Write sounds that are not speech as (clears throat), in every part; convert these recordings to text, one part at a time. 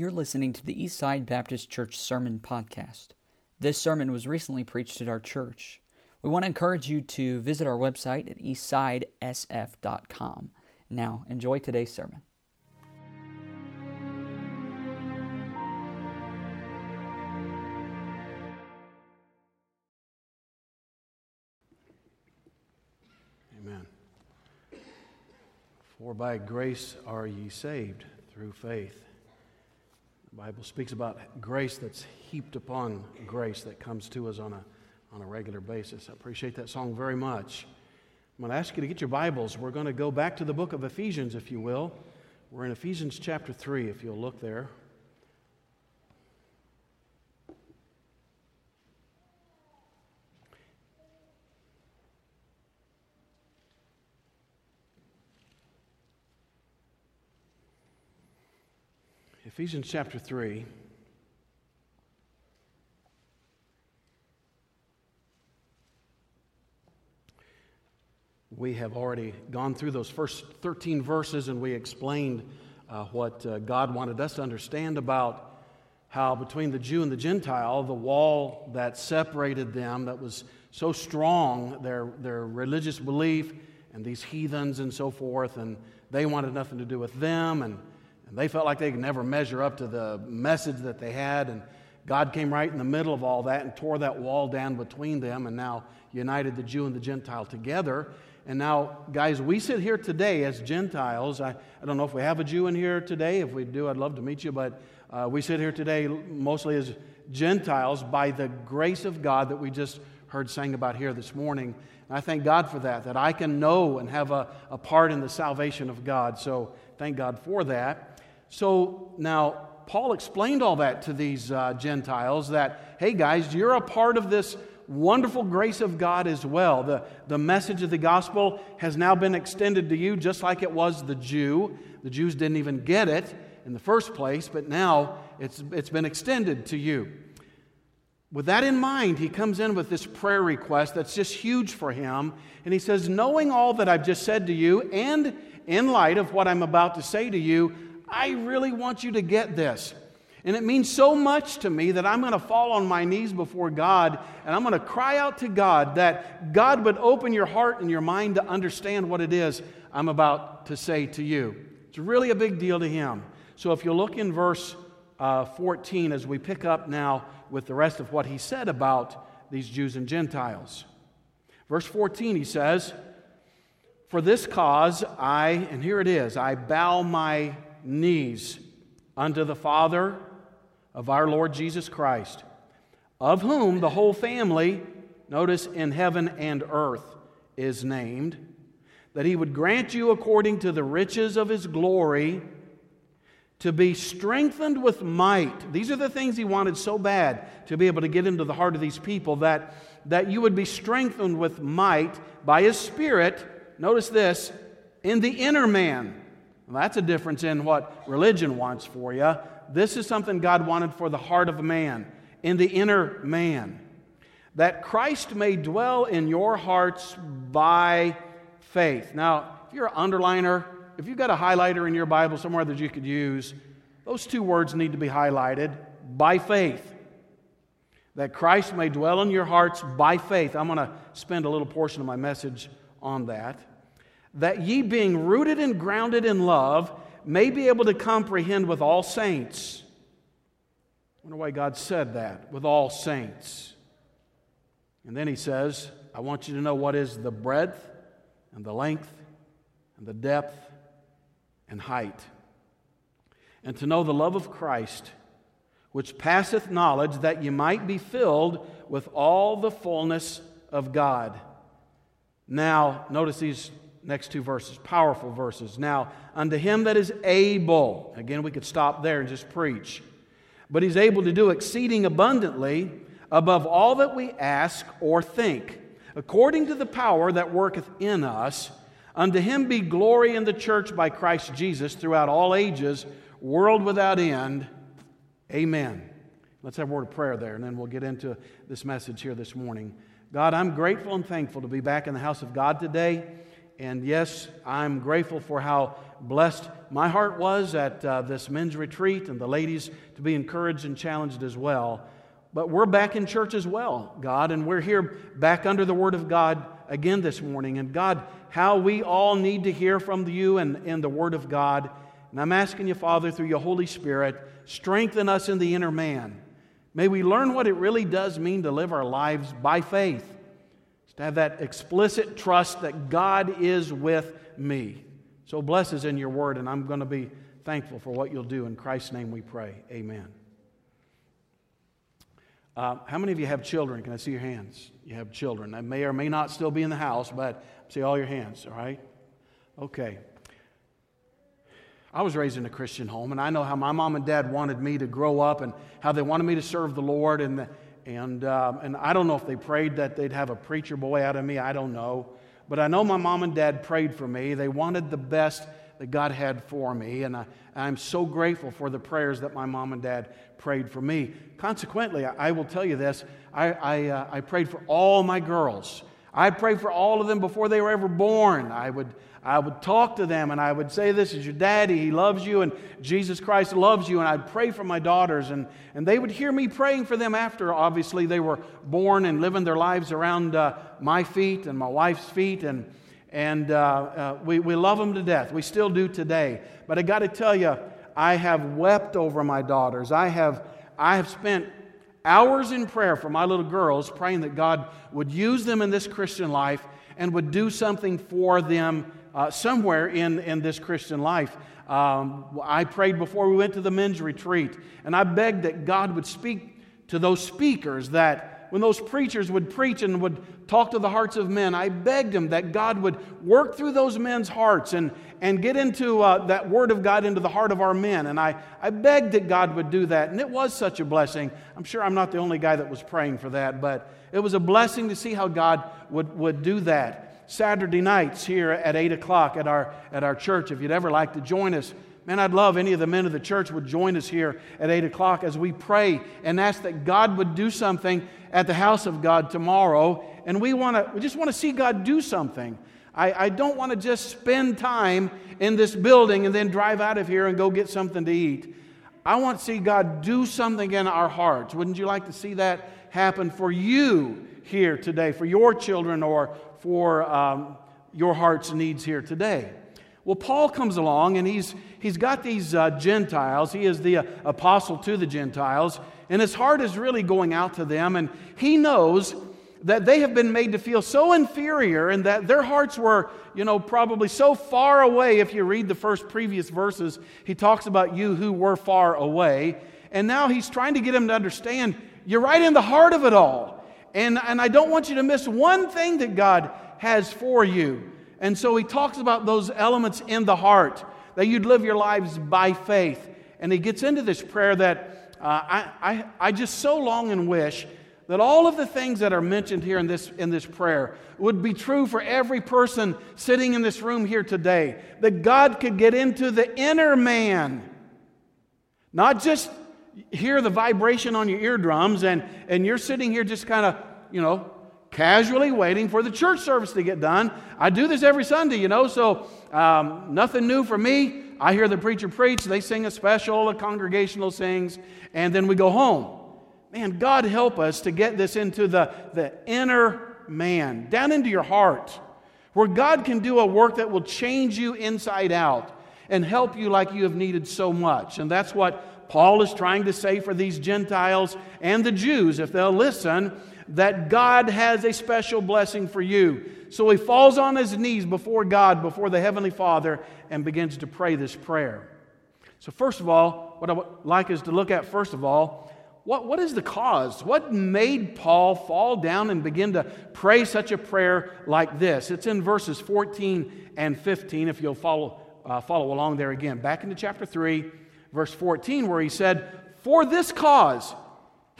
You're listening to the Eastside Baptist Church Sermon Podcast. This sermon was recently preached at our church. We want to encourage you to visit our website at eastsidesf.com. Now, enjoy today's sermon. Amen. For by grace are ye saved through faith. The Bible speaks about grace that's heaped upon grace that comes to us on a, on a regular basis. I appreciate that song very much. I'm going to ask you to get your Bibles. We're going to go back to the book of Ephesians, if you will. We're in Ephesians chapter 3, if you'll look there. Ephesians chapter 3. We have already gone through those first 13 verses and we explained uh, what uh, God wanted us to understand about how between the Jew and the Gentile, the wall that separated them, that was so strong, their, their religious belief, and these heathens and so forth, and they wanted nothing to do with them, and and they felt like they could never measure up to the message that they had. And God came right in the middle of all that and tore that wall down between them and now united the Jew and the Gentile together. And now, guys, we sit here today as Gentiles. I, I don't know if we have a Jew in here today. If we do, I'd love to meet you. But uh, we sit here today mostly as Gentiles by the grace of God that we just heard sang about here this morning. And I thank God for that, that I can know and have a, a part in the salvation of God. So thank God for that. So now, Paul explained all that to these uh, Gentiles that, hey guys, you're a part of this wonderful grace of God as well. The, the message of the gospel has now been extended to you just like it was the Jew. The Jews didn't even get it in the first place, but now it's, it's been extended to you. With that in mind, he comes in with this prayer request that's just huge for him. And he says, Knowing all that I've just said to you, and in light of what I'm about to say to you, I really want you to get this. And it means so much to me that I'm going to fall on my knees before God and I'm going to cry out to God that God would open your heart and your mind to understand what it is I'm about to say to you. It's really a big deal to Him. So if you look in verse uh, 14 as we pick up now with the rest of what He said about these Jews and Gentiles. Verse 14, He says, For this cause I, and here it is, I bow my knees unto the Father of our Lord Jesus Christ, of whom the whole family, notice in heaven and earth, is named, that he would grant you according to the riches of his glory to be strengthened with might. These are the things he wanted so bad to be able to get into the heart of these people that, that you would be strengthened with might by his Spirit. Notice this in the inner man that's a difference in what religion wants for you. This is something God wanted for the heart of man, in the inner man. That Christ may dwell in your hearts by faith. Now, if you're an underliner, if you've got a highlighter in your Bible somewhere that you could use, those two words need to be highlighted by faith. That Christ may dwell in your hearts by faith. I'm going to spend a little portion of my message on that that ye being rooted and grounded in love may be able to comprehend with all saints. I wonder why God said that, with all saints. And then he says, I want you to know what is the breadth and the length and the depth and height. And to know the love of Christ, which passeth knowledge, that ye might be filled with all the fullness of God. Now, notice these next two verses, powerful verses. Now, unto him that is able, again, we could stop there and just preach, but he's able to do exceeding abundantly above all that we ask or think, according to the power that worketh in us. Unto him be glory in the church by Christ Jesus throughout all ages, world without end. Amen. Let's have a word of prayer there, and then we'll get into this message here this morning. God, I'm grateful and thankful to be back in the house of God today. And yes, I'm grateful for how blessed my heart was at uh, this men's retreat and the ladies to be encouraged and challenged as well. But we're back in church as well, God, and we're here back under the Word of God again this morning. And God, how we all need to hear from you and, and the Word of God. And I'm asking you, Father, through your Holy Spirit, strengthen us in the inner man. May we learn what it really does mean to live our lives by faith, to have that explicit trust that God is with me. So bless us in your word, and I'm going to be thankful for what you'll do. In Christ's name we pray. Amen. Uh, how many of you have children? Can I see your hands? You have children. That may or may not still be in the house, but see all your hands, all right? Okay. I was raised in a Christian home, and I know how my mom and dad wanted me to grow up and how they wanted me to serve the Lord. And, and, um, and I don't know if they prayed that they'd have a preacher boy out of me. I don't know. But I know my mom and dad prayed for me. They wanted the best that God had for me. And I, I'm so grateful for the prayers that my mom and dad prayed for me. Consequently, I will tell you this I, I, uh, I prayed for all my girls. I prayed for all of them before they were ever born. I would, I would talk to them and I would say, This is your daddy. He loves you and Jesus Christ loves you. And I'd pray for my daughters. And, and they would hear me praying for them after, obviously, they were born and living their lives around uh, my feet and my wife's feet. And, and uh, uh, we, we love them to death. We still do today. But I got to tell you, I have wept over my daughters. I have, I have spent hours in prayer for my little girls, praying that God would use them in this Christian life and would do something for them uh, somewhere in, in this Christian life. Um, I prayed before we went to the men's retreat, and I begged that God would speak to those speakers that when those preachers would preach and would talk to the hearts of men, I begged him that God would work through those men's hearts and, and get into uh, that word of God into the heart of our men. And I, I begged that God would do that. And it was such a blessing. I'm sure I'm not the only guy that was praying for that, but it was a blessing to see how God would, would do that. Saturday nights here at 8 o'clock at our, at our church. If you'd ever like to join us, man, I'd love any of the men of the church would join us here at 8 o'clock as we pray and ask that God would do something at the house of God tomorrow. And we, wanna, we just want to see God do something. I, I don't want to just spend time in this building and then drive out of here and go get something to eat. I want to see God do something in our hearts. Wouldn't you like to see that happen for you here today, for your children or for um, your heart's needs here today. Well, Paul comes along and he's, he's got these uh, Gentiles. He is the uh, apostle to the Gentiles, and his heart is really going out to them. And he knows that they have been made to feel so inferior and that their hearts were, you know, probably so far away. If you read the first previous verses, he talks about you who were far away. And now he's trying to get them to understand you're right in the heart of it all. And, and I don't want you to miss one thing that God has for you. And so he talks about those elements in the heart, that you'd live your lives by faith. And he gets into this prayer that uh, I, I, I just so long and wish that all of the things that are mentioned here in this, in this prayer would be true for every person sitting in this room here today. That God could get into the inner man, not just hear the vibration on your eardrums and, and you're sitting here just kind of, you know, casually waiting for the church service to get done. I do this every Sunday, you know, so um, nothing new for me. I hear the preacher preach, they sing a special, a congregational sings, and then we go home. Man, God help us to get this into the, the inner man, down into your heart, where God can do a work that will change you inside out and help you like you have needed so much. And that's what Paul is trying to say for these Gentiles and the Jews, if they'll listen, that God has a special blessing for you. So he falls on his knees before God, before the Heavenly Father, and begins to pray this prayer. So, first of all, what I would like is to look at, first of all, what, what is the cause? What made Paul fall down and begin to pray such a prayer like this? It's in verses 14 and 15, if you'll follow, uh, follow along there again. Back into chapter 3 verse 14, where he said, For this cause,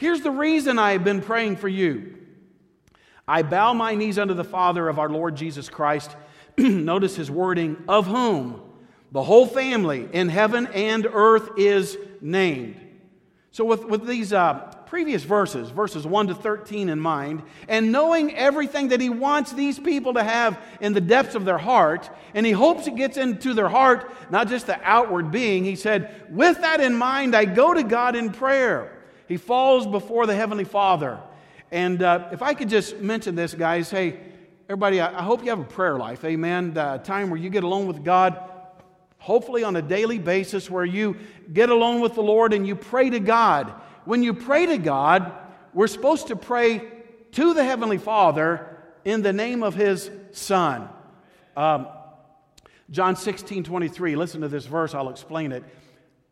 here's the reason I have been praying for you. I bow my knees unto the Father of our Lord Jesus Christ. (clears throat) Notice his wording, of whom the whole family in heaven and earth is named. So, with, with these uh, previous verses, verses 1 to 13, in mind, and knowing everything that he wants these people to have in the depths of their heart, and he hopes it gets into their heart, not just the outward being, he said, With that in mind, I go to God in prayer. He falls before the Heavenly Father. And uh, if I could just mention this, guys, hey, everybody, I, I hope you have a prayer life, amen. A time where you get alone with God, hopefully on a daily basis, where you get alone with the Lord and you pray to God when you pray to God, we're supposed to pray to the Heavenly Father in the name of His Son. Um, John 16, 23, listen to this verse, I'll explain it.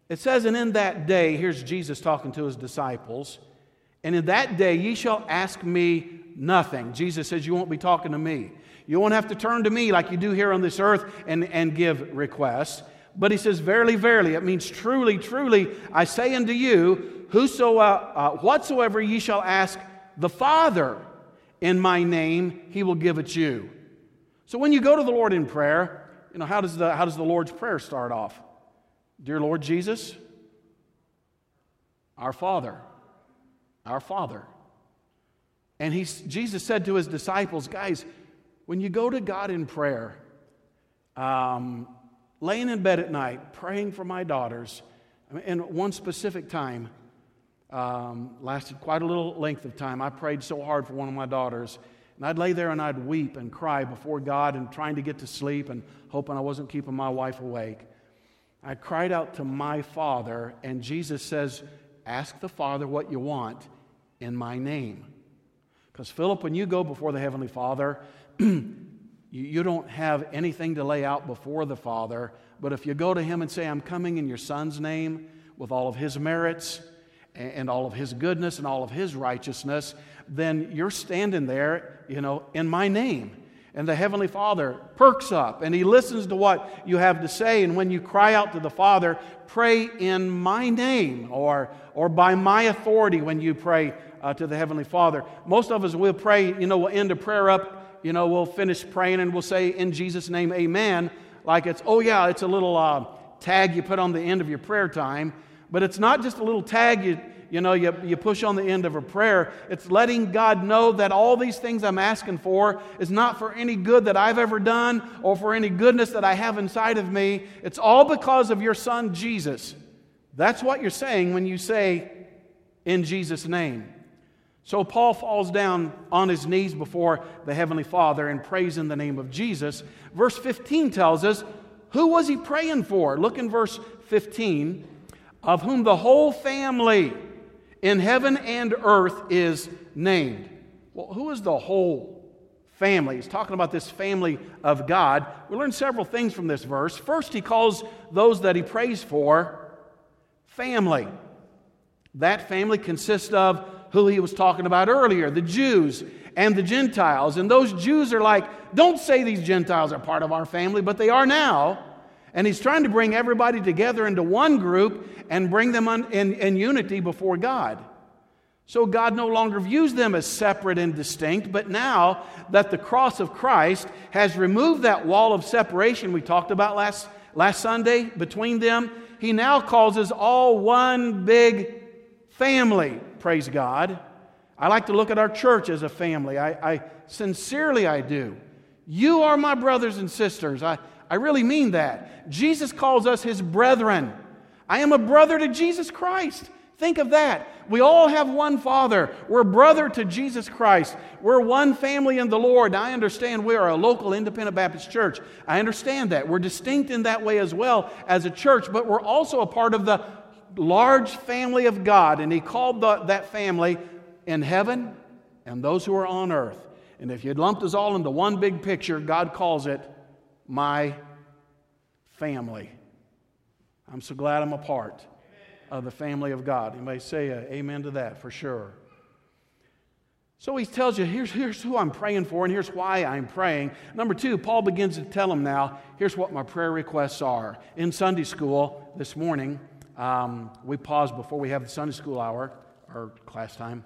It says, And in that day, here's Jesus talking to his disciples, and in that day ye shall ask me nothing. Jesus says, You won't be talking to me. You won't have to turn to me like you do here on this earth and, and give requests. But he says, Verily, verily, it means truly, truly, I say unto you, whoso, uh, uh, whatsoever ye shall ask the Father in my name, he will give it you. So when you go to the Lord in prayer, you know, how does the, how does the Lord's Prayer start off? Dear Lord Jesus, our Father, our Father. And he, Jesus said to his disciples, guys, when you go to God in prayer, um, laying in bed at night, praying for my daughters, in one specific time, um, lasted quite a little length of time. I prayed so hard for one of my daughters. And I'd lay there and I'd weep and cry before God and trying to get to sleep and hoping I wasn't keeping my wife awake. I cried out to my Father, and Jesus says, Ask the Father what you want in my name. Because, Philip, when you go before the Heavenly Father, (clears throat) you, don't have anything to lay out before the Father. But if you go to Him and say, I'm coming in your Son's name with all of His merits, and all of his goodness and all of his righteousness, then you're standing there, you know, in my name. And the Heavenly Father perks up and He listens to what you have to say. And when you cry out to the Father, pray in my name or, or by my authority when you pray uh, to the Heavenly Father. Most of us will pray, you know, we'll end a prayer up, you know, we'll finish praying and we'll say, in Jesus' name, amen. Like it's, oh yeah, it's a little uh, tag you put on the end of your prayer time. But it's not just a little tag you, you know, you, you push on the end of a prayer. It's letting God know that all these things I'm asking for is not for any good that I've ever done or for any goodness that I have inside of me. It's all because of your son, Jesus. That's what you're saying when you say, in Jesus' name. So Paul falls down on his knees before the Heavenly Father and prays in the name of Jesus. Verse 15 tells us, who was he praying for? Look in verse 15 of whom the whole family in heaven and earth is named. Well, who is the whole family? He's talking about this family of God. We learn several things from this verse. First, he calls those that he prays for family. That family consists of who he was talking about earlier the Jews and the Gentiles. And those Jews are like, don't say these Gentiles are part of our family, but they are now. And he's trying to bring everybody together into one group and bring them in, in unity before God. So God no longer views them as separate and distinct, but now that the cross of Christ has removed that wall of separation we talked about last, last Sunday between them, he now calls us all one big family. Praise God. I like to look at our church as a family. I, I sincerely I do. You are my brothers and sisters. I, I really mean that. Jesus calls us his brethren. I am a brother to Jesus Christ. Think of that. We all have one Father. We're brother to Jesus Christ. We're one family in the Lord. I understand we are a local independent Baptist church. I understand that. We're distinct in that way as well as a church, but we're also a part of the large family of God. And He called the, that family in heaven and those who are on earth. And if you lumped us all into one big picture, God calls it my family. I'm so glad I'm a part of the family of God. You may say amen to that for sure. So he tells you, here's, here's who I'm praying for, and here's why I'm praying. Number two, Paul begins to tell him now, here's what my prayer requests are. In Sunday school this morning, um, we paused before we have the Sunday school hour, or class time,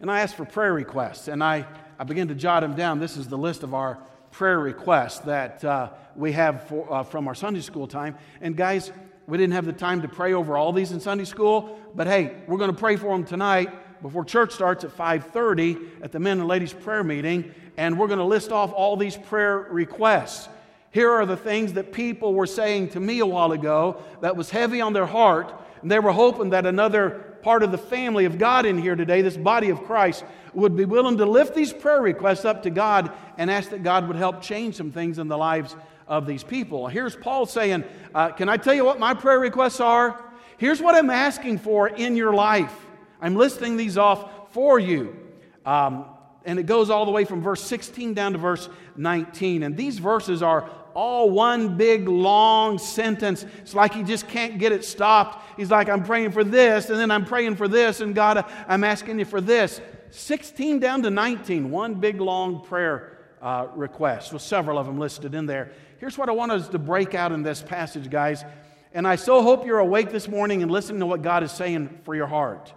and I asked for prayer requests, and I, I began to jot them down. This is the list of our prayer requests that uh, we have for, uh, from our Sunday school time. And guys, We didn't have the time to pray over all these in Sunday school, but hey, we're going to pray for them tonight before church starts at 5:30 at the men and ladies prayer meeting, and we're going to list off all these prayer requests. Here are the things that people were saying to me a while ago that was heavy on their heart, and they were hoping that another part of the family of God in here today, this body of Christ, would be willing to lift these prayer requests up to God and ask that God would help change some things in the lives of these people. Here's Paul saying, uh, Can I tell you what my prayer requests are? Here's what I'm asking for in your life. I'm listing these off for you. Um, and it goes all the way from verse 16 down to verse 19. And these verses are all one big long sentence. It's like he just can't get it stopped. He's like, I'm praying for this, and then I'm praying for this, and God, I'm asking you for this. 16 down to 19, one big long prayer uh, request with several of them listed in there. Here's what I want us to break out in this passage, guys. And I so hope you're awake this morning and listening to what God is saying for your heart.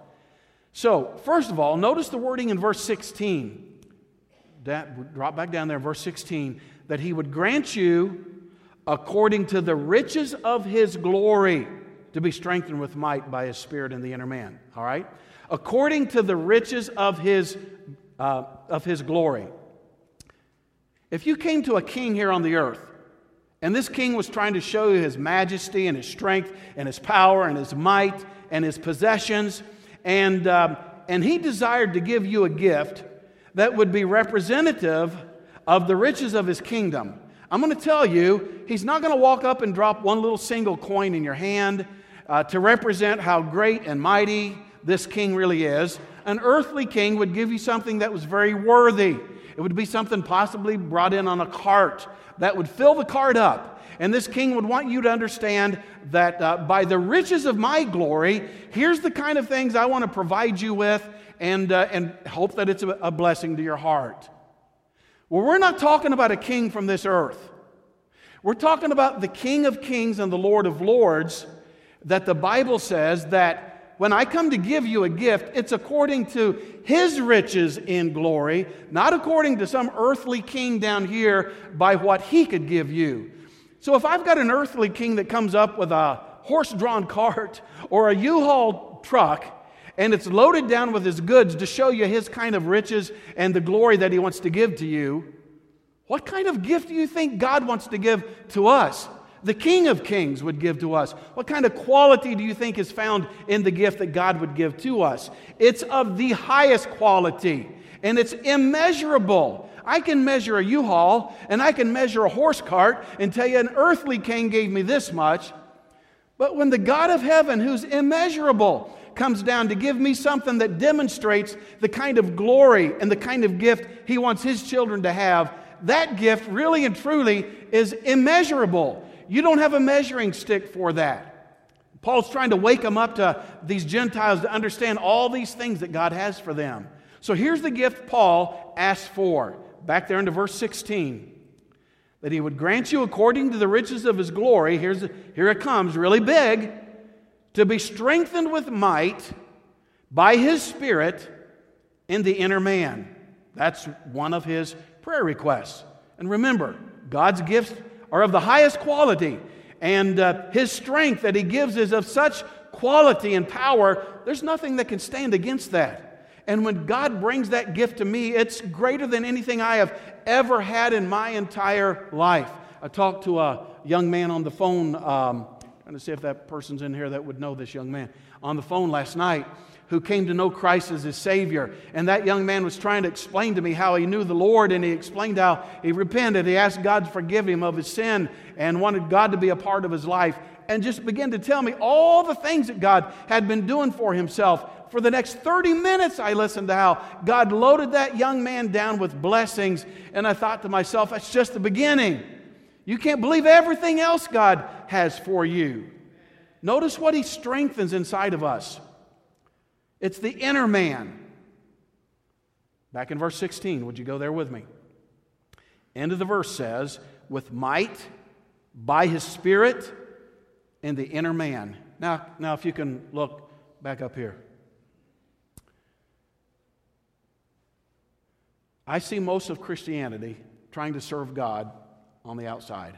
So, first of all, notice the wording in verse 16. That, drop back down there, verse 16, that he would grant you according to the riches of his glory to be strengthened with might by his spirit in the inner man. All right? According to the riches of his, uh, of his glory. If you came to a king here on the earth and this king was trying to show you his majesty and his strength and his power and his might and his possessions. And, um, and he desired to give you a gift that would be representative of the riches of his kingdom. I'm going to tell you, he's not going to walk up and drop one little single coin in your hand uh, to represent how great and mighty this king really is. An earthly king would give you something that was very worthy. It would be something possibly brought in on a cart that would fill the cart up. And this king would want you to understand that uh, by the riches of my glory, here's the kind of things I want to provide you with and, uh, and hope that it's a, a blessing to your heart. Well, we're not talking about a king from this earth. We're talking about the King of Kings and the Lord of Lords that the Bible says that when I come to give you a gift, it's according to his riches in glory, not according to some earthly king down here by what he could give you. So if I've got an earthly king that comes up with a horse drawn (laughs) cart or a U Haul truck, and it's loaded down with his goods to show you his kind of riches and the glory that he wants to give to you, what kind of gift do you think God wants to give to us? the King of Kings would give to us? What kind of quality do you think is found in the gift that God would give to us? It's of the highest quality and it's immeasurable. I can measure a U Haul and I can measure a horse cart and tell you an earthly king gave me this much. But when the God of heaven, who's immeasurable, comes down to give me something that demonstrates the kind of glory and the kind of gift he wants his children to have, that gift really and truly is immeasurable. You don't have a measuring stick for that. Paul's trying to wake them up to these Gentiles to understand all these things that God has for them. So here's the gift Paul asked for. Back there into verse 16. That he would grant you according to the riches of his glory. Here's, here it comes, really big. To be strengthened with might by his Spirit in the inner man. That's one of his prayer requests. And remember, God's gifts are of the highest quality, and uh, His strength that He gives is of such quality and power, there's nothing that can stand against that. And when God brings that gift to me, it's greater than anything I have ever had in my entire life. I talked to a young man on the phone, um, trying to see if that person's in here that would know this young man, on the phone last night who came to know Christ as his Savior. And that young man was trying to explain to me how he knew the Lord, and he explained how he repented. He asked God to forgive him of his sin and wanted God to be a part of his life, and just began to tell me all the things that God had been doing for himself. For the next 30 minutes, I listened to how God loaded that young man down with blessings, and I thought to myself, that's just the beginning. You can't believe everything else God has for you. Notice what He strengthens inside of us. It's the inner man. Back in verse 16, would you go there with me? End of the verse says, with might, by his spirit, in the inner man. Now, now if you can look back up here. I see most of Christianity trying to serve God on the outside.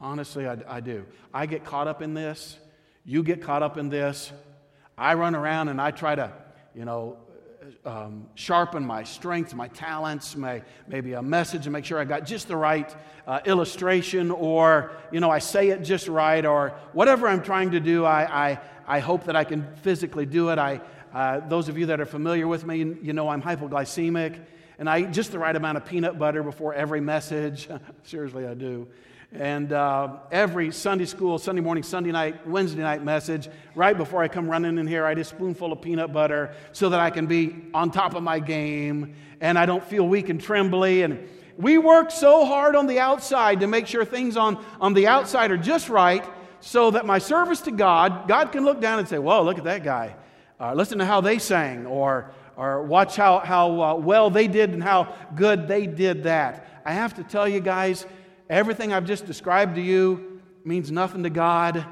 Honestly, I, I do. I get caught up in this. You get caught up in this. I run around and I try to, you know, um, sharpen my strength, my talents, my, maybe a message and make sure I got just the right uh, illustration or, you know, I say it just right or whatever I'm trying to do, I, I, I hope that I can physically do it. I, uh, those of you that are familiar with me, you know I'm hypoglycemic and I eat just the right amount of peanut butter before every message. (laughs) Seriously, I do. And uh, every Sunday school, Sunday morning, Sunday night, Wednesday night message, right before I come running in here, I eat a spoonful of peanut butter so that I can be on top of my game and I don't feel weak and trembly. And we work so hard on the outside to make sure things on, on the outside are just right so that my service to God, God can look down and say, Whoa, look at that guy. Uh, listen to how they sang, or, or watch how, how uh, well they did and how good they did that. I have to tell you guys, everything I've just described to you means nothing to God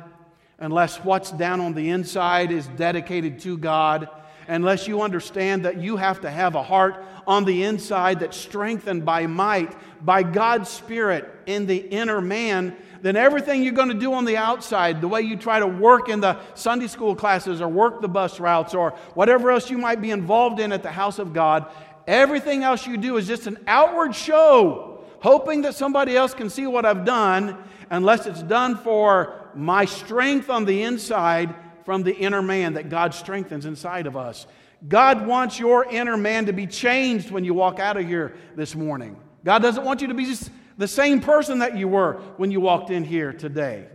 unless what's down on the inside is dedicated to God, unless you understand that you have to have a heart on the inside that's strengthened by might, by God's Spirit in the inner man, then everything you're going to do on the outside, the way you try to work in the Sunday school classes or work the bus routes or whatever else you might be involved in at the house of God, everything else you do is just an outward show hoping that somebody else can see what I've done, unless it's done for my strength on the inside from the inner man that God strengthens inside of us. God wants your inner man to be changed when you walk out of here this morning. God doesn't want you to be the same person that you were when you walked in here today.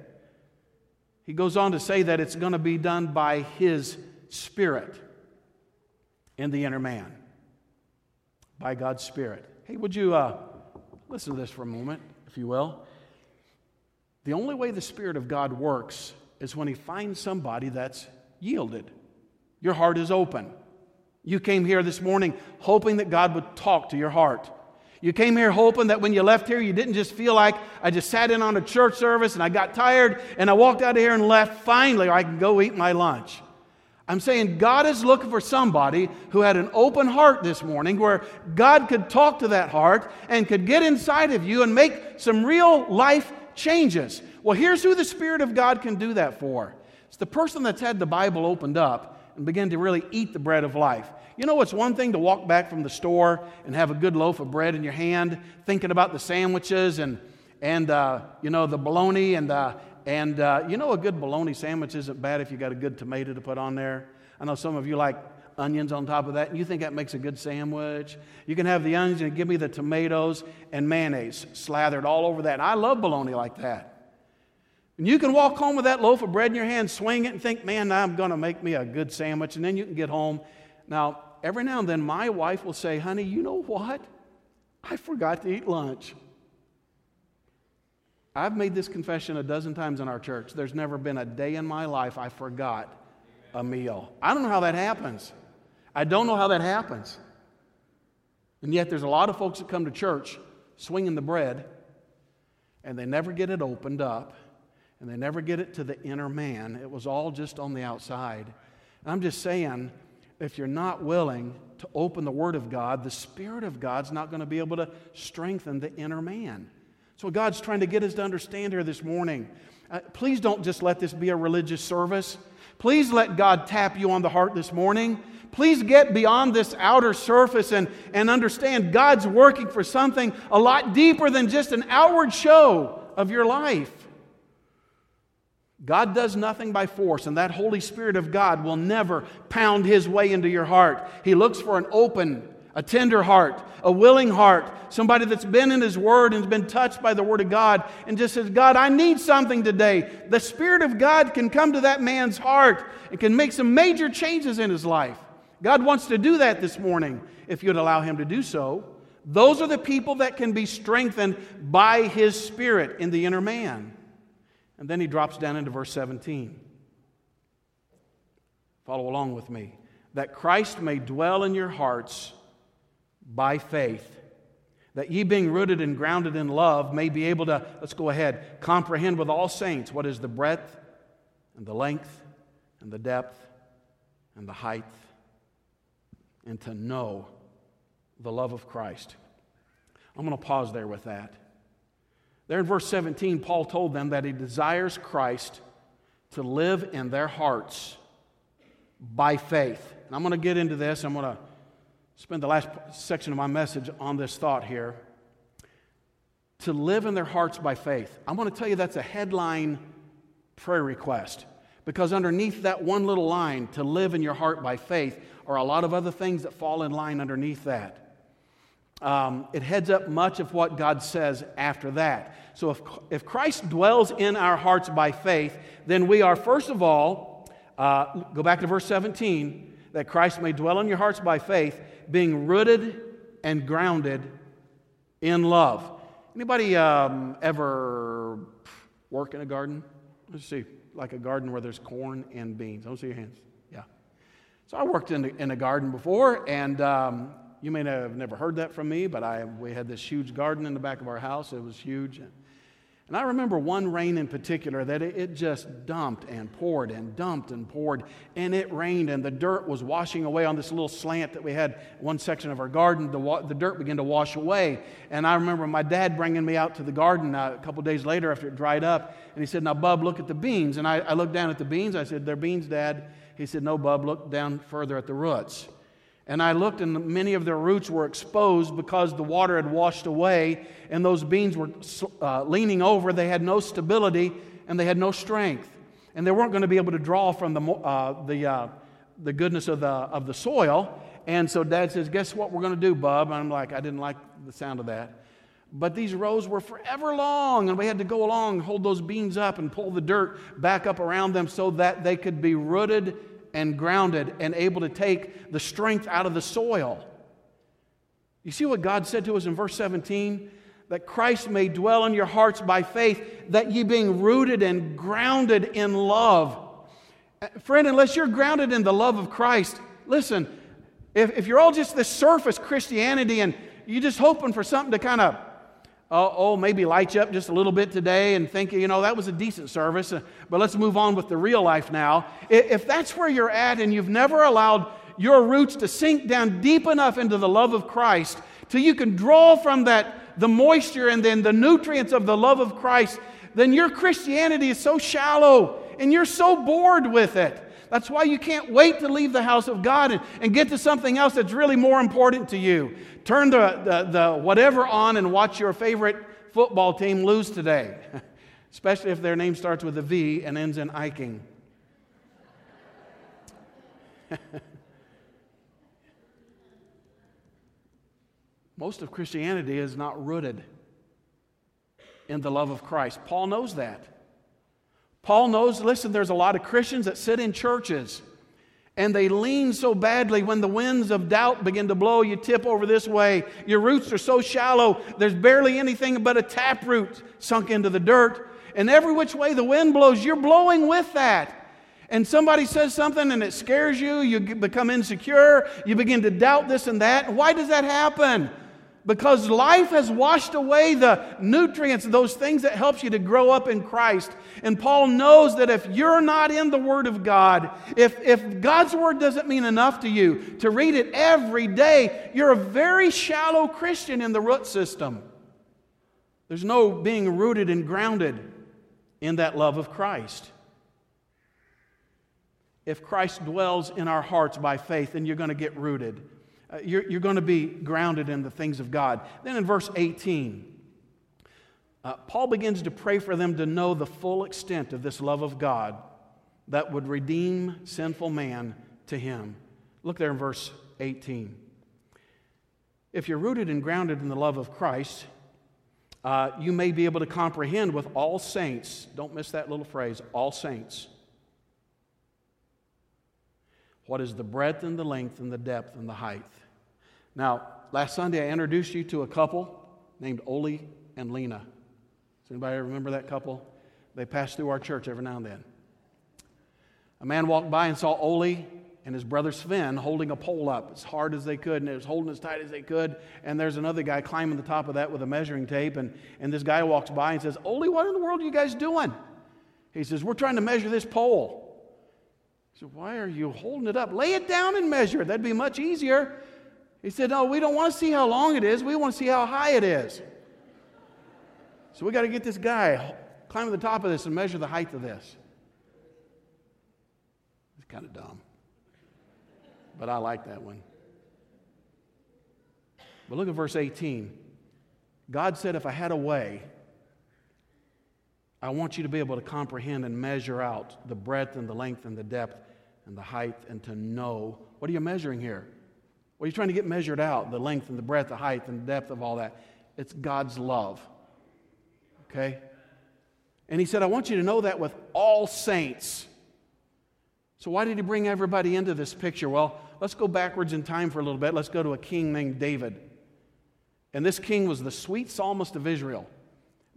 He goes on to say that it's going to be done by His Spirit in the inner man, by God's Spirit. Hey, would you uh, Listen to this for a moment, if you will. The only way the Spirit of God works is when He finds somebody that's yielded. Your heart is open. You came here this morning hoping that God would talk to your heart. You came here hoping that when you left here, you didn't just feel like I just sat in on a church service and I got tired and I walked out of here and left. Finally, I can go eat my lunch. I'm saying God is looking for somebody who had an open heart this morning where God could talk to that heart and could get inside of you and make some real life changes. Well, here's who the Spirit of God can do that for it's the person that's had the Bible opened up and begin to really eat the bread of life. You know, it's one thing to walk back from the store and have a good loaf of bread in your hand, thinking about the sandwiches and, and uh, you know, the bologna and, uh, and uh, you know, a good bologna sandwich isn't bad if you got a good tomato to put on there. I know some of you like onions on top of that, and you think that makes a good sandwich. You can have the onions and give me the tomatoes and mayonnaise slathered all over that. And I love bologna like that. And you can walk home with that loaf of bread in your hand, swing it, and think, man, I'm going to make me a good sandwich. And then you can get home. Now, every now and then, my wife will say, honey, you know what? I forgot to eat lunch. I've made this confession a dozen times in our church. There's never been a day in my life I forgot a meal. I don't know how that happens. I don't know how that happens. And yet, there's a lot of folks that come to church swinging the bread, and they never get it opened up, and they never get it to the inner man. It was all just on the outside. And I'm just saying, if you're not willing to open the Word of God, the Spirit of God's not going to be able to strengthen the inner man. So God's trying to get us to understand here this morning. Uh, please don't just let this be a religious service. Please let God tap you on the heart this morning. Please get beyond this outer surface and, and understand God's working for something a lot deeper than just an outward show of your life. God does nothing by force, and that Holy Spirit of God will never pound His way into your heart. He looks for an open, a tender heart, a willing heart, somebody that's been in His Word and has been touched by the Word of God and just says, God, I need something today. The Spirit of God can come to that man's heart and can make some major changes in his life. God wants to do that this morning if you'd allow Him to do so. Those are the people that can be strengthened by His Spirit in the inner man. And then He drops down into verse 17. Follow along with me. That Christ may dwell in your hearts by faith, that ye being rooted and grounded in love may be able to, let's go ahead, comprehend with all saints what is the breadth and the length and the depth and the height, and to know the love of Christ. I'm going to pause there with that. There in verse 17, Paul told them that he desires Christ to live in their hearts by faith. And I'm going to get into this. I'm going to spend the last section of my message on this thought here. To live in their hearts by faith. I'm going to tell you that's a headline prayer request. Because underneath that one little line, to live in your heart by faith, are a lot of other things that fall in line underneath that. Um, it heads up much of what God says after that. So if, if Christ dwells in our hearts by faith, then we are, first of all, uh, go back to verse 17, that Christ may dwell in your hearts by faith, being rooted and grounded in love. Anybody um, ever work in a garden? Let's see, like a garden where there's corn and beans. I don't see your hands. Yeah. So I worked in, in a garden before, and um, you may have never heard that from me, but I, we had this huge garden in the back of our house. It was huge. And I remember one rain in particular that it, just dumped and poured and dumped and poured. And it rained, and the dirt was washing away on this little slant that we had one section of our garden. The, wa- the dirt began to wash away. And I remember my dad bringing me out to the garden uh, a couple days later after it dried up. And he said, Now, Bub, look at the beans. And I, I looked down at the beans. I said, They're beans, Dad. He said, No, Bub, look down further at the roots. And I looked, and many of their roots were exposed because the water had washed away, and those beans were uh, leaning over. They had no stability, and they had no strength. And they weren't going to be able to draw from the, uh, the, uh, the goodness of the, of the soil. And so dad says, Guess what we're going to do, bub? And I'm like, I didn't like the sound of that. But these rows were forever long, and we had to go along, hold those beans up, and pull the dirt back up around them so that they could be rooted and grounded and able to take the strength out of the soil. You see what God said to us in verse 17? That Christ may dwell in your hearts by faith, that ye being rooted and grounded in love. Friend, unless you're grounded in the love of Christ, listen, if, if you're all just this surface Christianity and you're just hoping for something to kind of oh, oh, maybe light you up just a little bit today and think, you know, that was a decent service, uh, but let's move on with the real life now. If that's where you're at and you've never allowed your roots to sink down deep enough into the love of Christ till you can draw from that the moisture and then the nutrients of the love of Christ, then your Christianity is so shallow and you're so bored with it. That's why you can't wait to leave the house of God and, and get to something else that's really more important to you. Turn the, the, the whatever on and watch your favorite football team lose today, (laughs) especially if their name starts with a V and ends in Iking. (laughs) Most of Christianity is not rooted in the love of Christ. Paul knows that. Paul knows, listen, there's a lot of Christians that sit in churches and they lean so badly when the winds of doubt begin to blow, you tip over this way. Your roots are so shallow, there's barely anything but a tap root sunk into the dirt. And every which way the wind blows, you're blowing with that. And somebody says something and it scares you, you become insecure, you begin to doubt this and that. Why does that happen? Because life has washed away the nutrients, those things that helps you to grow up in Christ. And Paul knows that if you're not in the Word of God, if, if God's Word doesn't mean enough to you to read it every day, you're a very shallow Christian in the root system. There's no being rooted and grounded in that love of Christ. If Christ dwells in our hearts by faith, then you're going to get rooted. Uh, you're, you're going to be grounded in the things of God. Then in verse 18, uh, Paul begins to pray for them to know the full extent of this love of God that would redeem sinful man to him. Look there in verse 18. If you're rooted and grounded in the love of Christ, uh, you may be able to comprehend with all saints, don't miss that little phrase, all saints what is the breadth and the length and the depth and the height. Now, last Sunday I introduced you to a couple named Ole and Lena. Does anybody remember that couple? They pass through our church every now and then. A man walked by and saw Ole and his brother Sven holding a pole up as hard as they could, and it was holding as tight as they could. And there's another guy climbing the top of that with a measuring tape. And, and this guy walks by and says, Ole, what in the world are you guys doing? He says, We're trying to measure this pole. So Why are you holding it up? Lay it down and measure it. That'd be much easier. He said, No, we don't want to see how long it is. We want to see how high it is. So we got to get this guy, climb to the top of this and measure the height of this. It's kind of dumb. But I like that one. But look at verse 18. God said, If I had a way, I want you to be able to comprehend and measure out the breadth and the length and the depth and the height and to know. What are you measuring here? What are you trying to get measured out? The length and the breadth, the height and the depth of all that. It's God's love. Okay? And he said, I want you to know that with all saints. So, why did he bring everybody into this picture? Well, let's go backwards in time for a little bit. Let's go to a king named David. And this king was the sweet psalmist of Israel.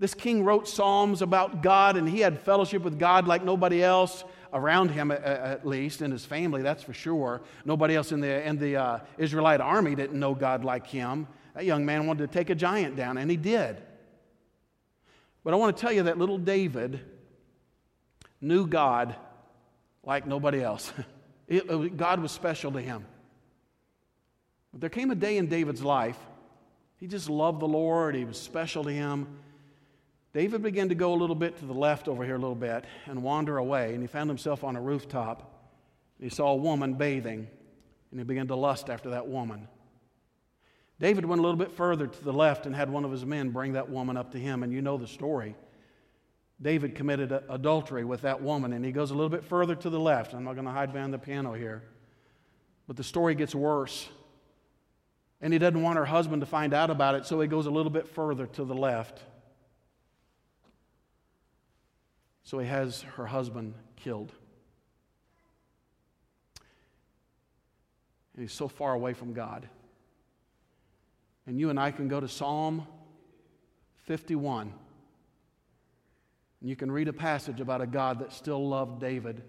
This king wrote psalms about God, and he had fellowship with God like nobody else around him, at least, in his family, that's for sure. Nobody else in the, in the uh, Israelite army didn't know God like him. That young man wanted to take a giant down, and he did. But I want to tell you that little David knew God like nobody else. (laughs) It, God was special to him. But there came a day in David's life, he just loved the Lord, he was special to him. David began to go a little bit to the left over here, a little bit, and wander away. And he found himself on a rooftop. He saw a woman bathing, and he began to lust after that woman. David went a little bit further to the left and had one of his men bring that woman up to him, and you know the story. David committed adultery with that woman, and he goes a little bit further to the left. I'm not going to hide behind the piano here. But the story gets worse. And he doesn't want her husband to find out about it, so he goes a little bit further to the left. So he has her husband killed. And he's so far away from God. And you and I can go to Psalm 51. And you can read a passage about a God that still loved David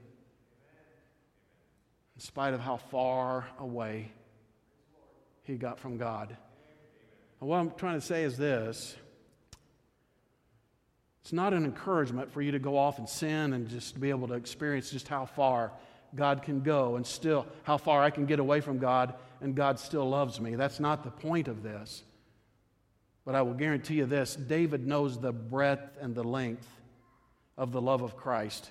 in spite of how far away he got from God. And what I'm trying to say is this it's not an encouragement for you to go off and sin and just be able to experience just how far God can go and still how far I can get away from God and God still loves me. That's not the point of this. But I will guarantee you this David knows the breadth and the length of the love of Christ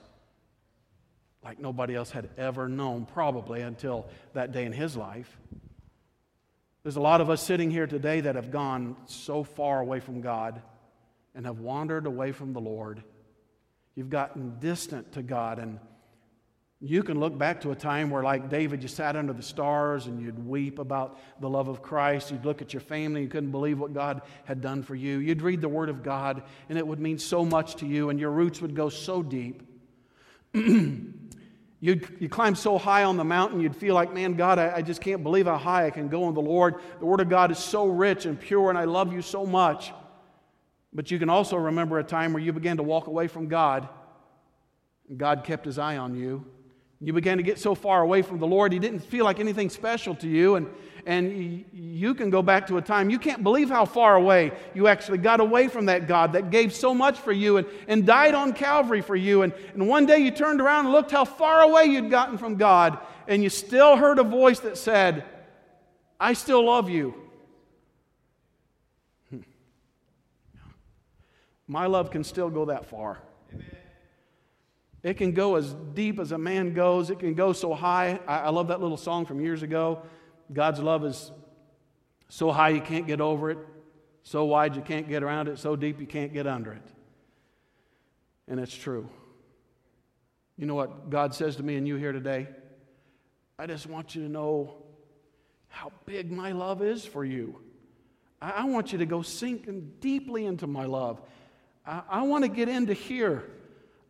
like nobody else had ever known, probably until that day in his life. There's a lot of us sitting here today that have gone so far away from God and have wandered away from the Lord. You've gotten distant to God. And you can look back to a time where, like David, you sat under the stars and you'd weep about the love of Christ. You'd look at your family, you couldn't believe what God had done for you. You'd read the Word of God, and it would mean so much to you, and your roots would go so deep. (clears throat) You'd, you climb so high on the mountain, you'd feel like, man, God, I, I just can't believe how high I can go in the Lord. The Word of God is so rich and pure, and I love you so much. But you can also remember a time where you began to walk away from God, and God kept his eye on you. You began to get so far away from the Lord, he didn't feel like anything special to you. And, and you can go back to a time, you can't believe how far away you actually got away from that God that gave so much for you and, and died on Calvary for you. And, and one day you turned around and looked how far away you'd gotten from God, and you still heard a voice that said, I still love you. My love can still go that far. Amen. It can go as deep as a man goes. It can go so high. I, I, love that little song from years ago. God's love is so high you can't get over it, so wide you can't get around it, so deep you can't get under it. And it's true. You know what God says to me and you here today? I just want you to know how big my love is for you. I, I want you to go sinking deeply into my love. I, I want to get into here.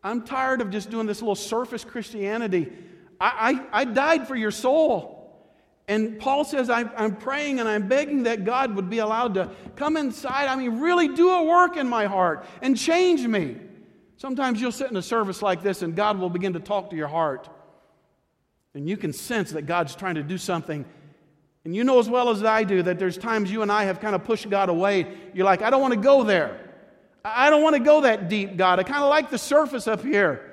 I'm tired of just doing this little surface Christianity. I, I, I died for your soul. And Paul says, I, I'm praying and I'm begging that God would be allowed to come inside. I mean, really do a work in my heart and change me. Sometimes you'll sit in a service like this and God will begin to talk to your heart. And you can sense that God's trying to do something. And you know as well as I do that there's times you and I have kind of pushed God away. You're like, I don't want to go there. I don't want to go that deep, God. I kind of like the surface up here.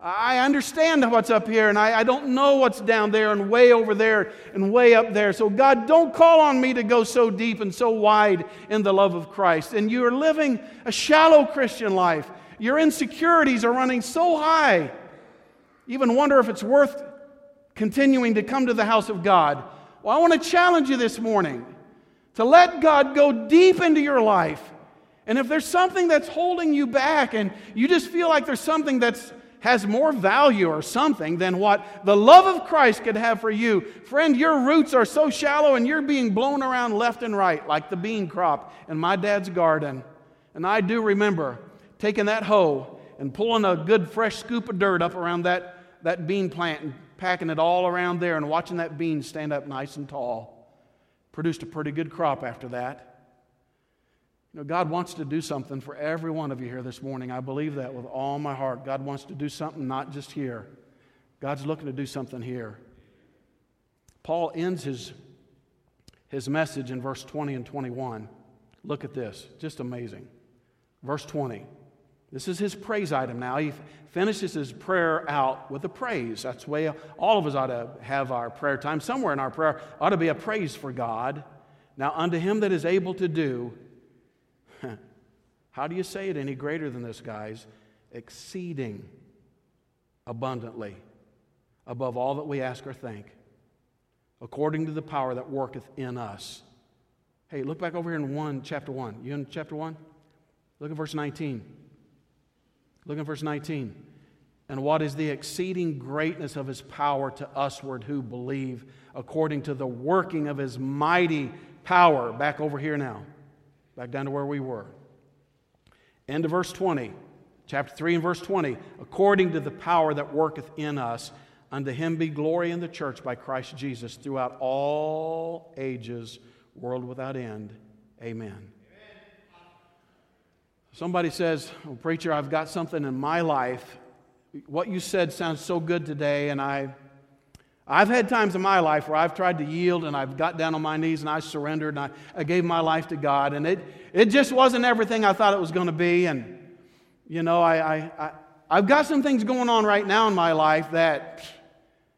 I understand what's up here, and I, I, don't know what's down there and way over there and way up there. So, God, don't call on me to go so deep and so wide in the love of Christ. And you are living a shallow Christian life. Your insecurities are running so high. Even wonder if it's worth continuing to come to the house of God. Well, I want to challenge you this morning to let God go deep into your life. And if there's something that's holding you back and you just feel like there's something that's has more value or something than what the love of Christ could have for you. Friend, your roots are so shallow and you're being blown around left and right like the bean crop in my dad's garden. And I do remember taking that hoe and pulling a good fresh scoop of dirt up around that, that bean plant and packing it all around there and watching that bean stand up nice and tall. Produced a pretty good crop after that. You know, God wants to do something for every one of you here this morning. I believe that with all my heart. God wants to do something not just here, God's looking to do something here. Paul ends his, his message in verse 20 and 21. Look at this, just amazing. Verse 20. This is his praise item now. He finishes his prayer out with a praise. That's the way all of us ought to have our prayer time. Somewhere in our prayer ought to be a praise for God. Now, unto him that is able to do How do you say it any greater than this, guys? Exceeding abundantly above all that we ask or think, according to the power that worketh in us. Hey, look back over here in 1, chapter 1. You in chapter 1? Look at verse 19. Look at verse 19. And what is the exceeding greatness of his power to usward who believe, according to the working of his mighty power? Back over here now. Back down to where we were. End of verse 20, chapter 3 and verse 20. According to the power that worketh in us, unto him be glory in the church by Christ Jesus throughout all ages, world without end. Amen. Somebody says, Preacher, I've got something in my life. What you said sounds so good today, and I I've had times in my life where I've tried to yield and I've got down on my knees and I surrendered and I, I gave my life to God. And it, it just wasn't everything I thought it was going to be. And, you know, I, I, I, I've got some things going on right now in my life that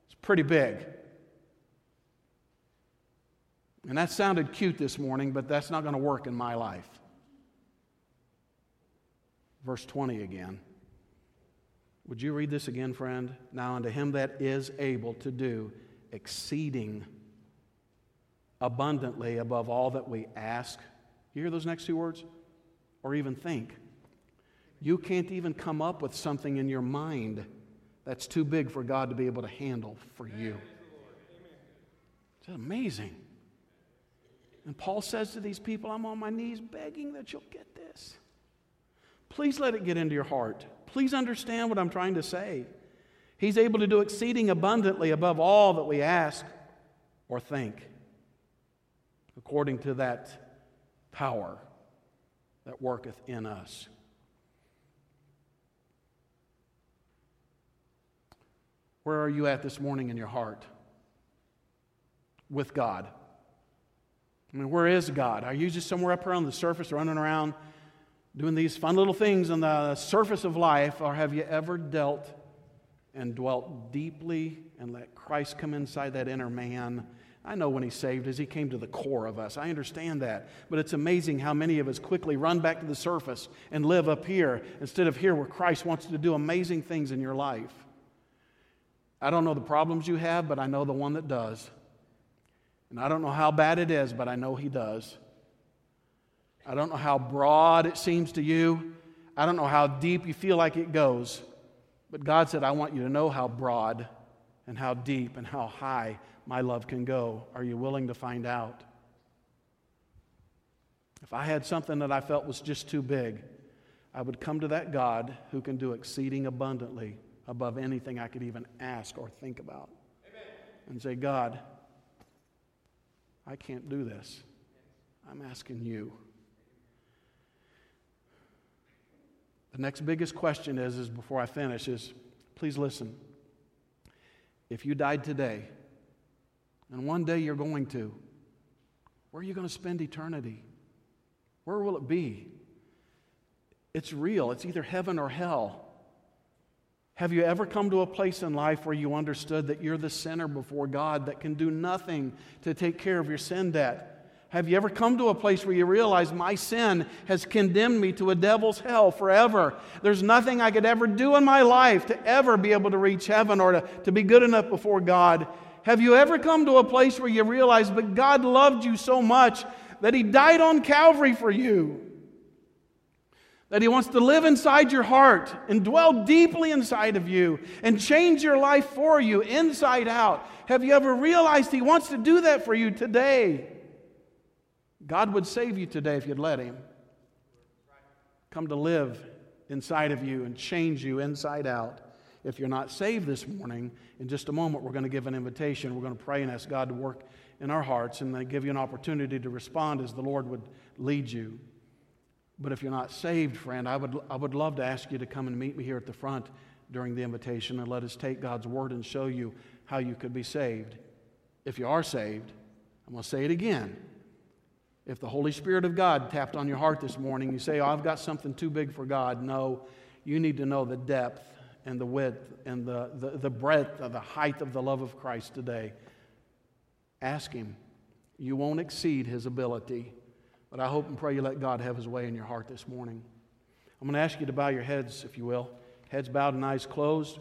is pretty big. And that sounded cute this morning, but that's not going to work in my life. Verse 20 again. Would you read this again, friend? Now, unto him that is able to do exceeding abundantly above all that we ask. You hear those next two words? Or even think. You can't even come up with something in your mind that's too big for God to be able to handle for you. It's amazing. And Paul says to these people, I'm on my knees begging that you'll get this. Please let it get into your heart. Please understand what I'm trying to say. He's able to do exceeding abundantly above all that we ask or think, according to that power that worketh in us. Where are you at this morning in your heart with God? I mean, where is God? Are you just somewhere up here on the surface running around? Doing these fun little things on the surface of life, or have you ever dealt and dwelt deeply and let Christ come inside that inner man? I know when he saved us, he came to the core of us. I understand that. But it's amazing how many of us quickly run back to the surface and live up here instead of here where Christ wants to do amazing things in your life. I don't know the problems you have, but I know the one that does. And I don't know how bad it is, but I know he does. I don't know how broad it seems to you. I don't know how deep you feel like it goes. But God said, I want you to know how broad and how deep and how high my love can go. Are you willing to find out? If I had something that I felt was just too big, I would come to that God who can do exceeding abundantly above anything I could even ask or think about. Amen. And say, God, I can't do this. I'm asking you. The next biggest question is, is before I finish, is please listen. If you died today, and one day you're going to, where are you going to spend eternity? Where will it be? It's real. It's either heaven or hell. Have you ever come to a place in life where you understood that you're the sinner before God that can do nothing to take care of your sin debt? Have you ever come to a place where you realize my sin has condemned me to a devil's hell forever? There's nothing I could ever do in my life to ever be able to reach heaven or to, to be good enough before God. Have you ever come to a place where you realize, but God loved you so much that He died on Calvary for you? that He wants to live inside your heart and dwell deeply inside of you and change your life for you inside out. Have you ever realized He wants to do that for you today? God would save you today if you'd let Him come to live inside of you and change you inside out. If you're not saved this morning, in just a moment, we're going to give an invitation. We're going to pray and ask God to work in our hearts and then give you an opportunity to respond as the Lord would lead you. But if you're not saved, friend, I would, I would love to ask you to come and meet me here at the front during the invitation and let us take God's word and show you how you could be saved. If you are saved, I'm going to say it again. If the Holy Spirit of God tapped on your heart this morning, you say, Oh, I've got something too big for God. No, you need to know the depth and the width and the, the, the breadth of the height of the love of Christ today. Ask Him. You won't exceed His ability. But I hope and pray you let God have his way in your heart this morning. I'm going to ask you to bow your heads, if you will. Heads bowed and eyes closed.